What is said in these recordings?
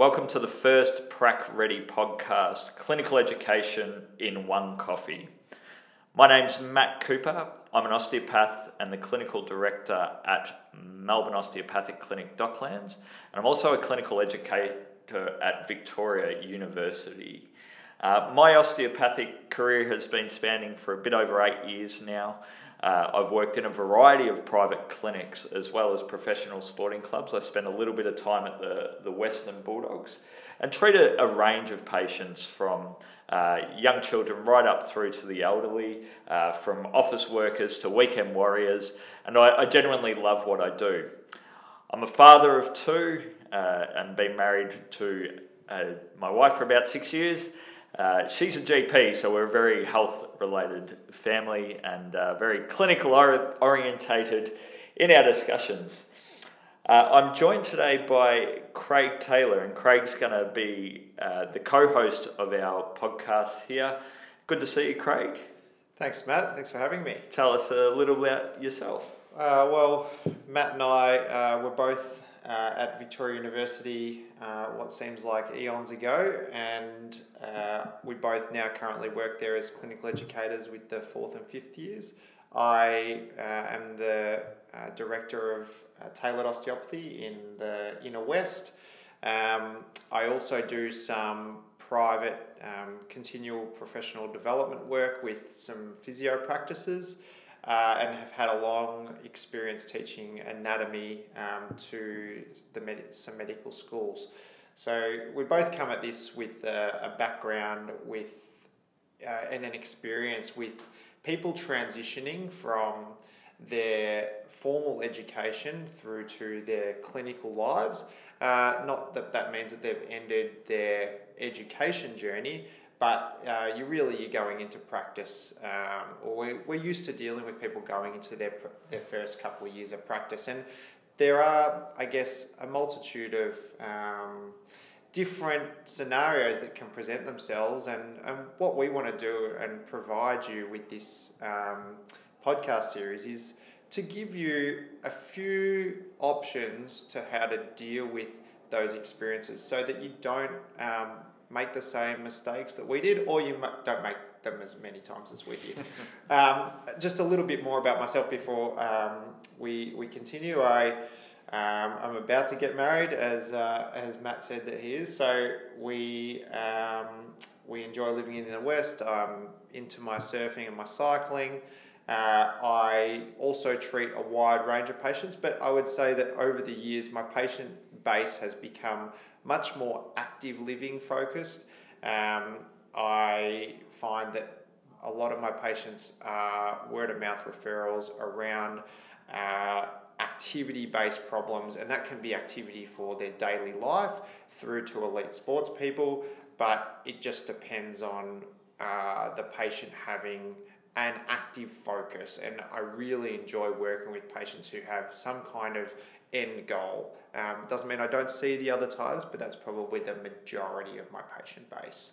Welcome to the first Prac Ready podcast, Clinical Education in One Coffee. My name's Matt Cooper. I'm an osteopath and the clinical director at Melbourne Osteopathic Clinic Docklands, and I'm also a clinical educator at Victoria University. Uh, my osteopathic career has been spanning for a bit over eight years now. Uh, I've worked in a variety of private clinics as well as professional sporting clubs. I spent a little bit of time at the, the Western Bulldogs and treat a, a range of patients from uh, young children right up through to the elderly, uh, from office workers to weekend warriors, and I, I, genuinely love what I do. I'm a father of two uh, and been married to uh, my wife for about six years. Uh, she's a GP, so we're a very health related family and uh, very clinical or- orientated in our discussions. Uh, I'm joined today by Craig Taylor, and Craig's going to be uh, the co host of our podcast here. Good to see you, Craig. Thanks, Matt. Thanks for having me. Tell us a little about yourself. Uh, well, Matt and I were both uh, at Victoria University uh, what seems like eons ago, and uh, we both now currently work there as clinical educators with the fourth and fifth years. I uh, am the uh, director of uh, tailored osteopathy in the inner west. Um, I also do some private um, continual professional development work with some physio practices uh, and have had a long experience teaching anatomy um, to the med- some medical schools. So we both come at this with a, a background with uh, and an experience with people transitioning from their formal education through to their clinical lives. Uh, not that that means that they've ended their education journey, but uh, you really you're going into practice, um, or we're, we're used to dealing with people going into their their first couple of years of practice, and there are, I guess, a multitude of um, different scenarios that can present themselves, and, and what we want to do and provide you with this um, podcast series is to give you a few options to how to deal with those experiences so that you don't um, make the same mistakes that we did, or you don't make them as many times as we did. um, just a little bit more about myself before um, we, we continue. I, um, I'm about to get married, as, uh, as Matt said that he is. So we, um, we enjoy living in the West. I'm into my surfing and my cycling. Uh, I also treat a wide range of patients, but I would say that over the years, my patient base has become much more active living focused. Um, I find that a lot of my patients are word of mouth referrals around uh, activity based problems, and that can be activity for their daily life through to elite sports people, but it just depends on uh, the patient having an active focus. And I really enjoy working with patients who have some kind of end goal. Um, doesn't mean I don't see the other types, but that's probably the majority of my patient base.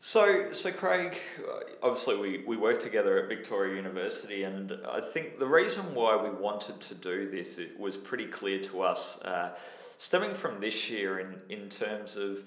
So, so Craig, obviously we, we work together at Victoria University, and I think the reason why we wanted to do this it was pretty clear to us, uh, stemming from this year in, in terms of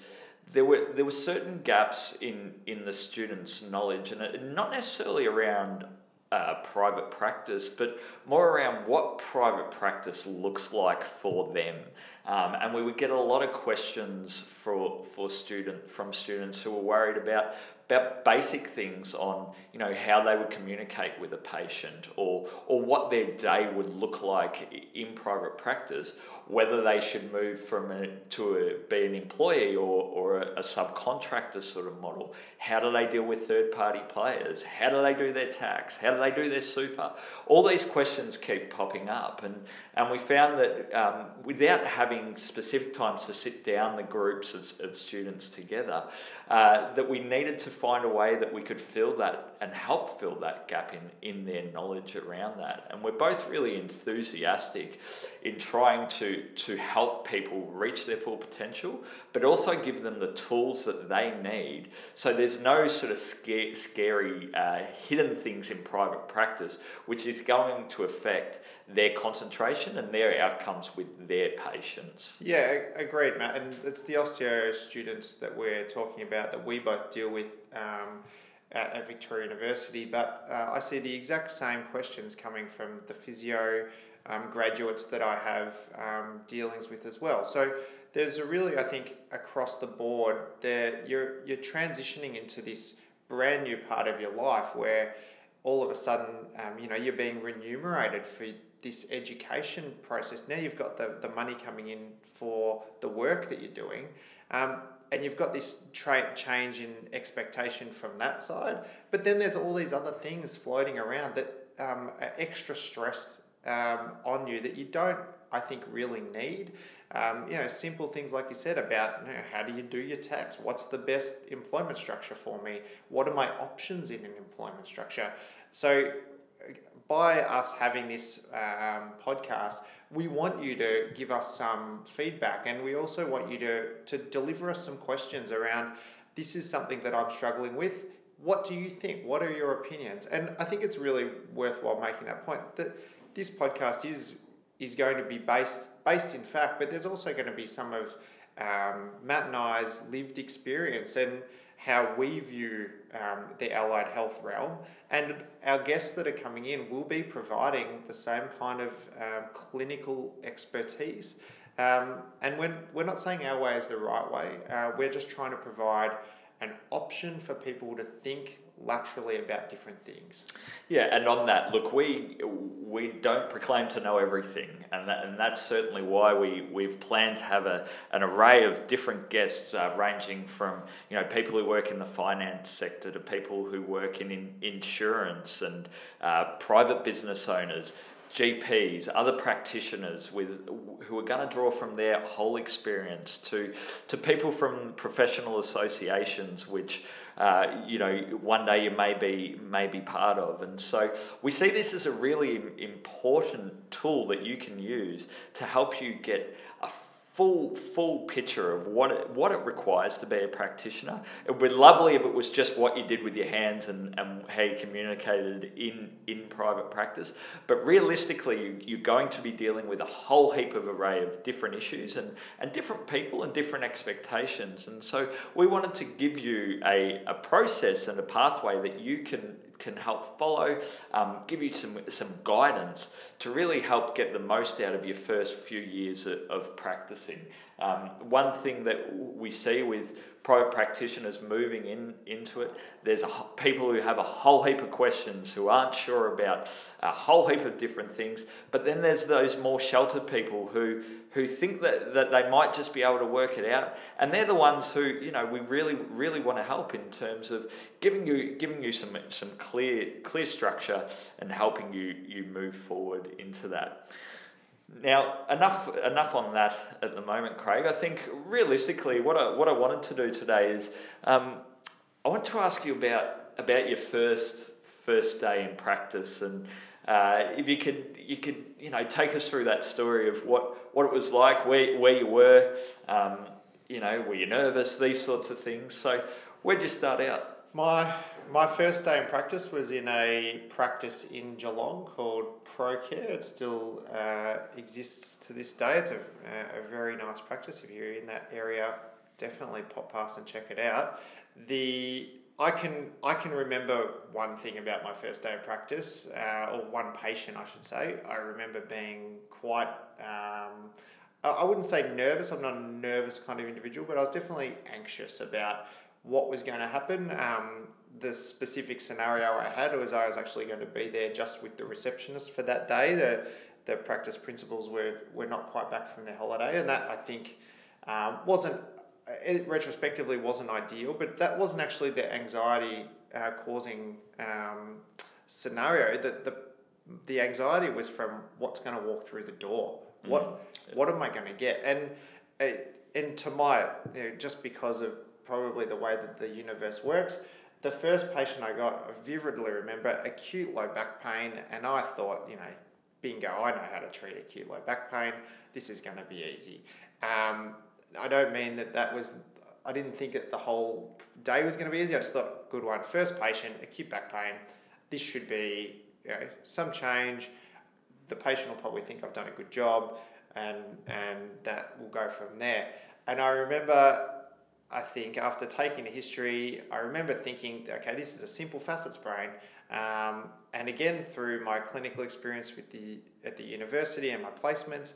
there were there were certain gaps in in the students' knowledge, and not necessarily around uh, private practice, but more around what private practice looks like for them. Um, and we would get a lot of questions for, for student from students who were worried about about basic things on you know how they would communicate with a patient or or what their day would look like in private practice whether they should move from a, to a, be an employee or, or a, a subcontractor sort of model. How do they deal with third party payers? How do they do their tax? How do they do their super? All these questions keep popping up and and we found that um, without having specific times to sit down the groups of, of students together uh, that we needed to find a way that we could fill that and help fill that gap in, in their knowledge around that. And we're both really enthusiastic in trying to, to help people reach their full potential, but also give them the tools that they need. So there's no sort of scare, scary uh, hidden things in private practice, which is going to affect their concentration and their outcomes with their patients. Yeah, agreed, Matt. And it's the osteo students that we're talking about that we both deal with um, at, Victoria University. But uh, I see the exact same questions coming from the physio um, graduates that I have um, dealings with as well. So there's a really, I think, across the board, there you're you're transitioning into this brand new part of your life where all of a sudden, um, you know, you're being remunerated for this education process. Now you've got the, the money coming in for the work that you're doing. Um, and you've got this tra- change in expectation from that side. But then there's all these other things floating around that um, are extra stress um, on you that you don't, I think, really need. Um, you know, simple things like you said about you know, how do you do your tax? What's the best employment structure for me? What are my options in an employment structure? So by us having this um, podcast, we want you to give us some feedback and we also want you to, to deliver us some questions around this is something that I'm struggling with. What do you think? What are your opinions? And I think it's really worthwhile making that point that this podcast is is going to be based based in fact, but there's also going to be some of um, Matt and I's lived experience and how we view um, the allied health realm. And our guests that are coming in will be providing the same kind of um, clinical expertise. Um, and when we're not saying our way is the right way, uh, we're just trying to provide an option for people to think laterally about different things. Yeah, and on that, look, we we don't proclaim to know everything, and that, and that's certainly why we we've planned to have a an array of different guests, uh, ranging from you know people who work in the finance sector to people who work in, in insurance and uh, private business owners. GPs, other practitioners with who are going to draw from their whole experience to to people from professional associations, which uh, you know one day you may be may be part of, and so we see this as a really important tool that you can use to help you get a full full picture of what it, what it requires to be a practitioner. It would be lovely if it was just what you did with your hands and, and how you communicated in in private practice. But realistically, you, you're going to be dealing with a whole heap of array of different issues and, and different people and different expectations. And so we wanted to give you a, a process and a pathway that you can can help follow, um, give you some, some guidance to really help get the most out of your first few years of, of practicing. Um, one thing that we see with private practitioners moving in into it. There's a, people who have a whole heap of questions who aren't sure about a whole heap of different things. But then there's those more sheltered people who who think that, that they might just be able to work it out, and they're the ones who you know we really really want to help in terms of giving you giving you some some clear clear structure and helping you you move forward into that. Now, enough enough on that at the moment, Craig. I think realistically, what I what I wanted to do today is um, I want to ask you about about your first first day in practice, and uh, if you could you could you know take us through that story of what what it was like, where where you were, um, you know, were you nervous, these sorts of things. So, where'd you start out? My my first day in practice was in a practice in Geelong called ProCare. It still uh, exists to this day. It's a, a very nice practice. If you're in that area, definitely pop past and check it out. The I can I can remember one thing about my first day of practice, uh, or one patient, I should say. I remember being quite. Um, I wouldn't say nervous. I'm not a nervous kind of individual, but I was definitely anxious about what was going to happen. Um, the specific scenario I had was I was actually going to be there just with the receptionist for that day. The the practice principals were were not quite back from their holiday, and that I think um, wasn't it retrospectively wasn't ideal, but that wasn't actually the anxiety uh, causing um, scenario. That the the anxiety was from what's going to walk through the door. Mm. What what am I going to get? And uh, and to my you know, just because of probably the way that the universe works, the first patient I got, I vividly remember acute low back pain, and I thought, you know, bingo, I know how to treat acute low back pain. This is going to be easy. Um, I don't mean that that was, I didn't think that the whole day was going to be easy. I just thought, good one. First patient, acute back pain. This should be, you know, some change. The patient will probably think I've done a good job, and and that will go from there. And I remember I think after taking the history, I remember thinking, okay, this is a simple facet sprain. Um, and again, through my clinical experience with the at the university and my placements,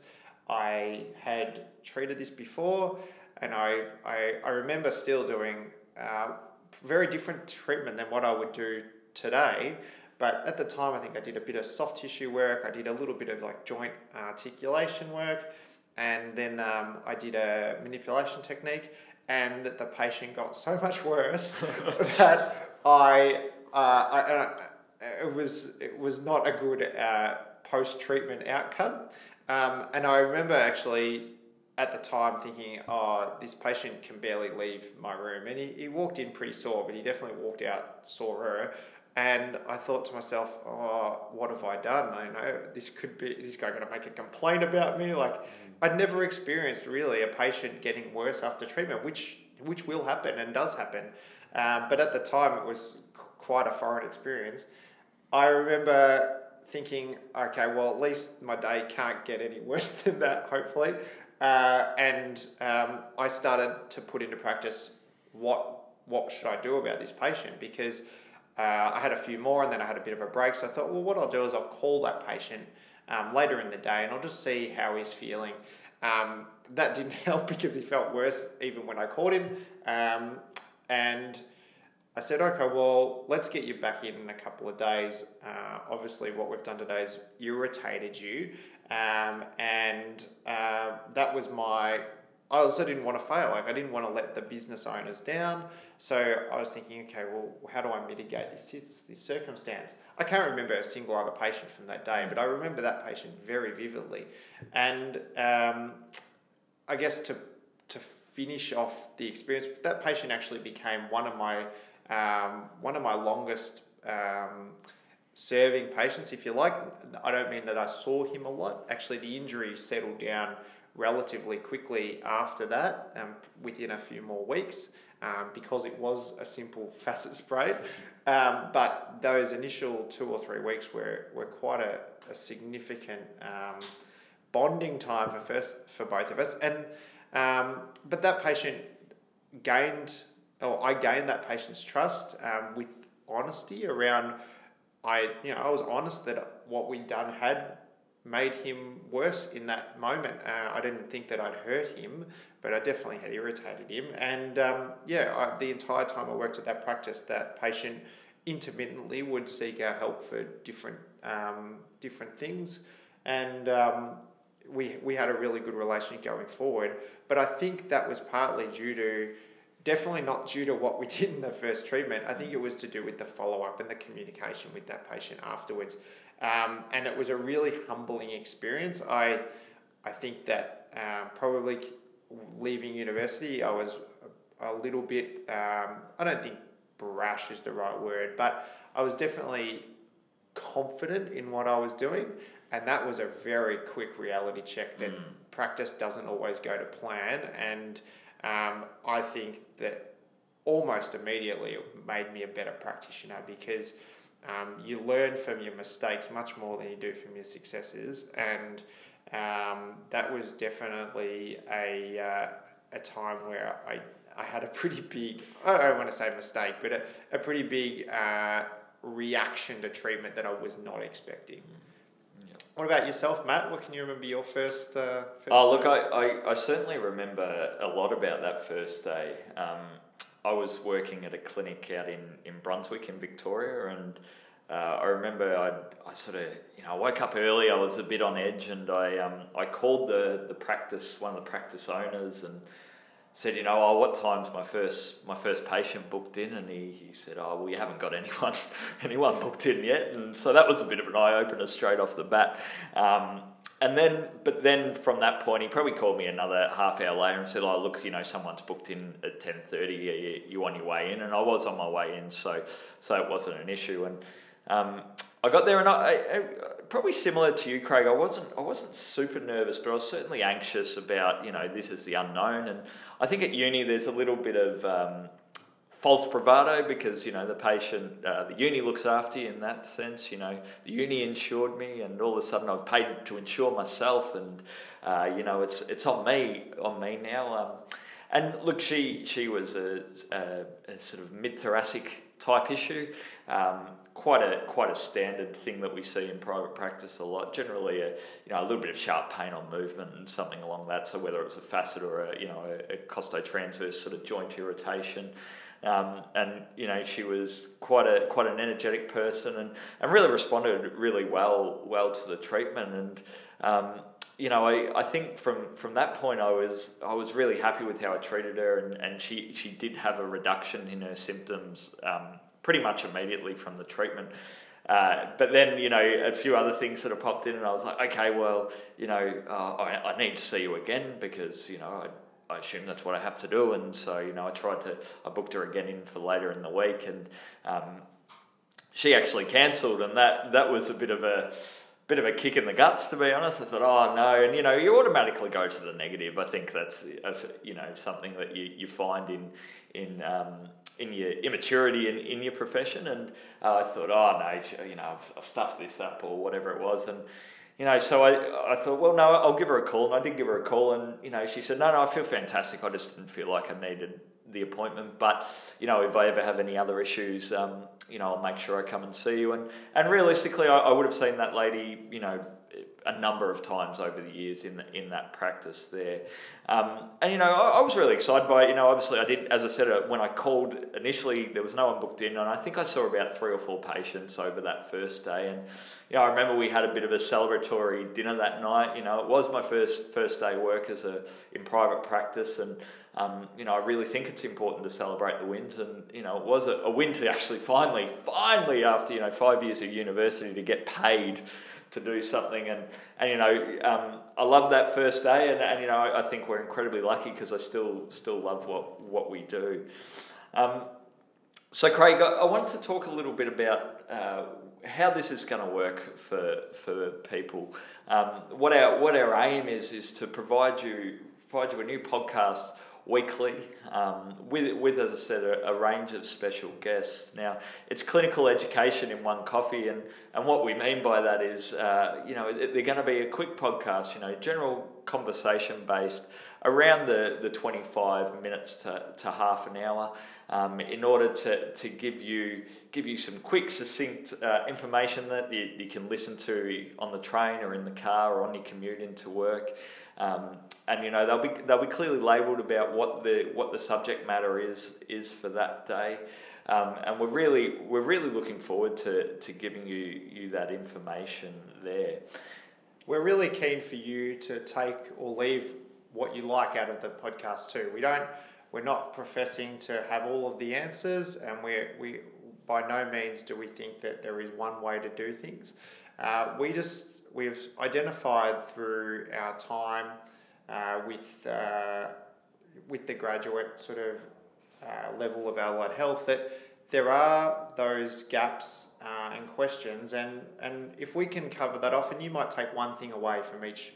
I had treated this before, and I I, I remember still doing uh, very different treatment than what I would do today. But at the time, I think I did a bit of soft tissue work. I did a little bit of like joint articulation work, and then um, I did a manipulation technique and the patient got so much worse that I, uh, I, uh, it was it was not a good uh, post treatment outcome. Um, and I remember actually at the time thinking, oh, this patient can barely leave my room. And he, he walked in pretty sore, but he definitely walked out sorer. And I thought to myself, oh, what have I done? I know this could be this guy going to make a complaint about me. Like, mm. I'd never experienced really a patient getting worse after treatment, which which will happen and does happen. Um, but at the time, it was quite a foreign experience. I remember thinking, okay, well, at least my day can't get any worse than that, hopefully. Uh, and um, I started to put into practice what what should I do about this patient because uh, I had a few more and then I had a bit of a break. So I thought, well, what I'll do is I'll call that patient um, later in the day and I'll just see how he's feeling. Um, that didn't help because he felt worse even when I called him. Um, and I said, okay, well, let's get you back in in a couple of days. Uh, obviously, what we've done today is irritated you. Um, and uh, that was my I also didn't want to fail. Like I didn't want to let the business owners down. So I was thinking, okay, well, how do I mitigate this this circumstance? I can't remember a single other patient from that day, but I remember that patient very vividly. And um, I guess to to finish off the experience, that patient actually became one of my um, one of my longest. Um, serving patients, if you like. I don't mean that I saw him a lot. Actually, the injury settled down relatively quickly after that, um, within a few more weeks, um, because it was a simple facet sprain. Um, but those initial two or three weeks were, were quite a, a significant um, bonding time for first for both of us. And um, but that patient gained, or I gained that patient's trust um, with honesty around. I you know I was honest that what we'd done had made him worse in that moment. Uh, I didn't think that I'd hurt him, but I definitely had irritated him. And um, yeah, I, the entire time I worked at that practice, that patient intermittently would seek our help for different um, different things, and um, we we had a really good relationship going forward. But I think that was partly due to definitely not due to what we did in the first treatment. I think it was to do with the follow up and the communication with that patient afterwards. Um, and it was a really humbling experience. I, I think that um, probably leaving university, I was a, a little bit, um, I don't think brash is the right word, but I was definitely confident in what I was doing. And that was a very quick reality check that mm. practice doesn't always go to plan. And um, I think that almost immediately it made me a better practitioner because um, you learn from your mistakes much more than you do from your successes, and um, that was definitely a, uh, a time where I, I had a pretty big, I don't want to say mistake, but a, a pretty big uh, reaction to treatment that I was not expecting. What about yourself, Matt? What can you remember your first? Uh, first oh, look, I, I, I, certainly remember a lot about that first day. Um, I was working at a clinic out in, in Brunswick in Victoria, and uh, I remember I I sort of you know I woke up early. I was a bit on edge, and I um I called the the practice one of the practice owners and said, you know, oh, what time's my first my first patient booked in? And he, he said, oh, well, you haven't got anyone anyone booked in yet. And so that was a bit of an eye opener straight off the bat. Um, and then, but then from that point, he probably called me another half hour later and said, "Oh, look, you know, someone's booked in at ten thirty. You, you on your way in?" And I was on my way in, so so it wasn't an issue. And um, I got there, and I, I, probably similar to you, Craig. I wasn't I wasn't super nervous, but I was certainly anxious about you know this is the unknown. And I think at uni there's a little bit of um, false bravado because you know the patient, uh, the uni looks after you in that sense. You know the uni insured me, and all of a sudden I've paid to insure myself, and uh, you know it's it's on me on me now. Um, and look, she she was a, a, a sort of mid thoracic type issue. Um, quite a quite a standard thing that we see in private practice a lot. Generally, a you know a little bit of sharp pain on movement and something along that. So whether it was a facet or a you know a, a costotransverse sort of joint irritation. Um, and you know she was quite a quite an energetic person and, and really responded really well well to the treatment and um, you know I, I think from from that point I was I was really happy with how I treated her and, and she she did have a reduction in her symptoms um, pretty much immediately from the treatment. Uh, but then, you know, a few other things sort of popped in, and I was like, okay, well, you know, uh, I, I need to see you again because, you know, I I assume that's what I have to do. And so, you know, I tried to, I booked her again in for later in the week and um, she actually cancelled. And that, that was a bit of a, bit of a kick in the guts, to be honest. I thought, oh no. And, you know, you automatically go to the negative. I think that's, you know, something that you, you find in, in, um, in your immaturity in, in your profession. And uh, I thought, oh no, you know, I've, I've stuffed this up or whatever it was. And, you know, so I, I thought, well, no, I'll give her a call. And I did give her a call. And, you know, she said, no, no, I feel fantastic. I just didn't feel like I needed the appointment. But, you know, if I ever have any other issues, um, you know, I'll make sure I come and see you. And, and realistically, I, I would have seen that lady, you know, a number of times over the years in in that practice there. Um, and you know, I, I, was really excited by it. You know, obviously, I did, as I said, uh, when I called initially, there was no one booked in, and I think I saw about three or four patients over that first day. And you know, I remember we had a bit of a celebratory dinner that night. You know, it was my first first day work as a in private practice, and um, you know, I really think it's important to celebrate the wins, and you know, it was a, a win to actually finally, finally, after you know five years of university, to get paid to do something. And, and you know, um, I love that first day, and, and you know, I, think we're incredibly lucky because I still still love what what we do. Um, so, Craig, I, I wanted to talk a little bit about uh, how this is going to work for for people. Um, what our what our aim is is to provide you provide you a new podcast weekly um, with, with, as I said, a, a, range of special guests. Now, it's clinical education in one coffee, and, and what we mean by that is, uh, you know, they're going to be a quick podcast, you know, general conversation based around the, the 25 minutes to, to half an hour um, in order to, to give you give you some quick succinct uh, information that you, you can listen to on the train or in the car or on your commute into work um, and you know they'll be they'll be clearly labelled about what the what the subject matter is is for that day, um, and we're really we're really looking forward to, to giving you you that information there. We're really keen for you to take or leave what you like out of the podcast too. We don't we're not professing to have all of the answers, and we we by no means do we think that there is one way to do things. Uh, we just we've identified through our time uh, with uh, with the graduate sort of uh, level of allied health that there are those gaps uh, and questions. And and if we can cover that off and you might take one thing away from each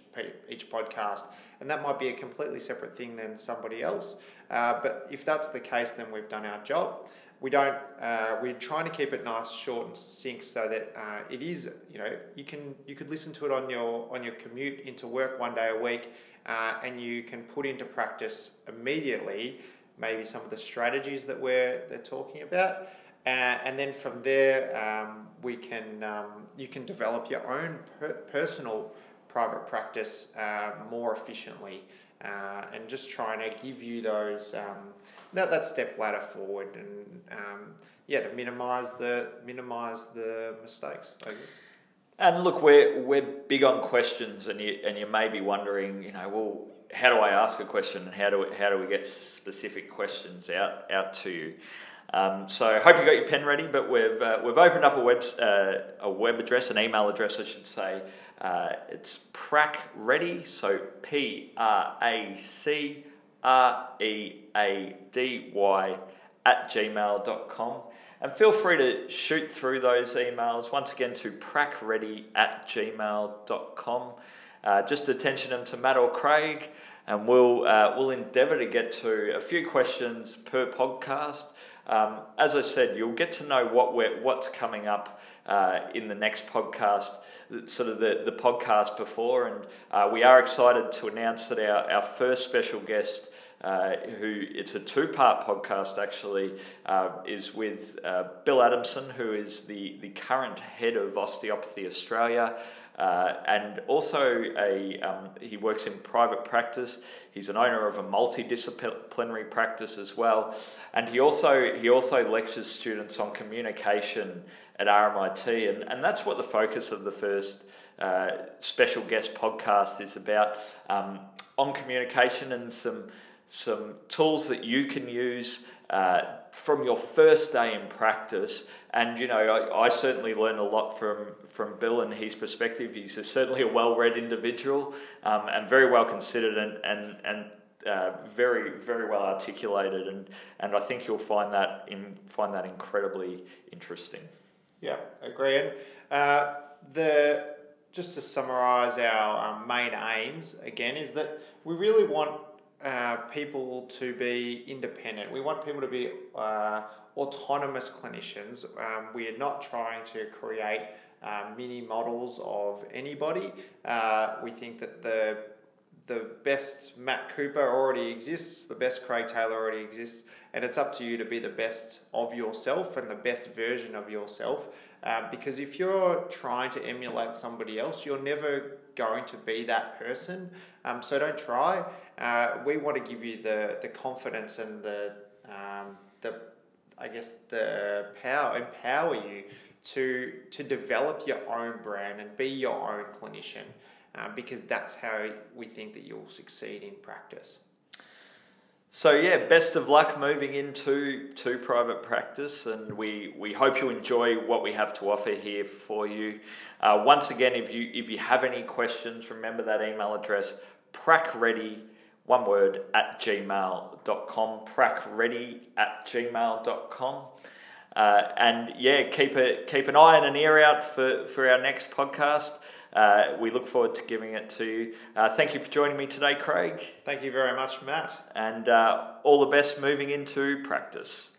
each podcast and that might be a completely separate thing than somebody else. Uh, but if that's the case then we've done our job we don't uh, we're trying to keep it nice short and succinct so that uh, it is you know you can you could listen to it on your on your commute into work one day a week uh, and you can put into practice immediately maybe some of the strategies that we're they're talking about. Uh, and then from there um, we can um, you can develop your own per- personal private practice uh, more efficiently uh, and just trying to give you those um, that, that step ladder forward and um, yeah to minimize the minimize the mistakes I guess. And look, we're we're big on questions, and you and you may be wondering, you know, well, how do I ask a question, and how do we, how do we get specific questions out out to you? Um, so hope you got your pen ready, but we've uh, we've opened up a web uh, a web address, an email address, I should say, Uh, it's Prac Ready, so P R A C R E A D Y at gmail.com. And feel free to shoot through those emails once again to pracready at gmail.com. Uh, just attention them to Matt or Craig, and we'll, uh, we'll endeavour to get to a few questions per podcast. Um, as I said, you'll get to know what we're, what's coming up uh, in the next podcast, sort of the, the podcast before. And uh, we are excited to announce that our, our first special guest uh, who it's a two-part podcast actually, uh, is with uh, Bill Adamson, who is the, the current head of Osteopathy Australia. Uh, and also a um, he works in private practice. He's an owner of a multidisciplinary practice as well, and he also he also lectures students on communication at RMIT, and, and that's what the focus of the first uh, special guest podcast is about um, on communication and some some tools that you can use uh, from your first day in practice. And you know, I, I, certainly learned a lot from from Bill and his perspective. He's a, certainly a well-read individual um, and very well considered and and and. Uh, very, very well articulated, and, and I think you'll find that in, find that incredibly interesting. Yeah, agree. And uh, the just to summarise our um, main aims again is that we really want uh, people to be independent. We want people to be uh, autonomous clinicians. Um, we are not trying to create uh, mini models of anybody. Uh, we think that the the best Matt Cooper already exists, the best Craig Taylor already exists, and it's up to you to be the best of yourself and the best version of yourself. Uh, because if you're trying to emulate somebody else, you're never going to be that person. Um, so don't try. Uh, we want to give you the, the confidence and the, um, the I guess the power empower you to to develop your own brand and be your own clinician uh, because that's how we think that you'll succeed in practice. So yeah, best of luck moving into to private practice, and we, we hope you enjoy what we have to offer here for you. Uh, once again, if you if you have any questions, remember that email address pracready one word at gmail.com pracready at gmail.com uh, and yeah keep a keep an eye and an ear out for for our next podcast uh, we look forward to giving it to you. Uh, thank you for joining me today, Craig. Thank you very much, Matt. And uh, all the best moving into practice.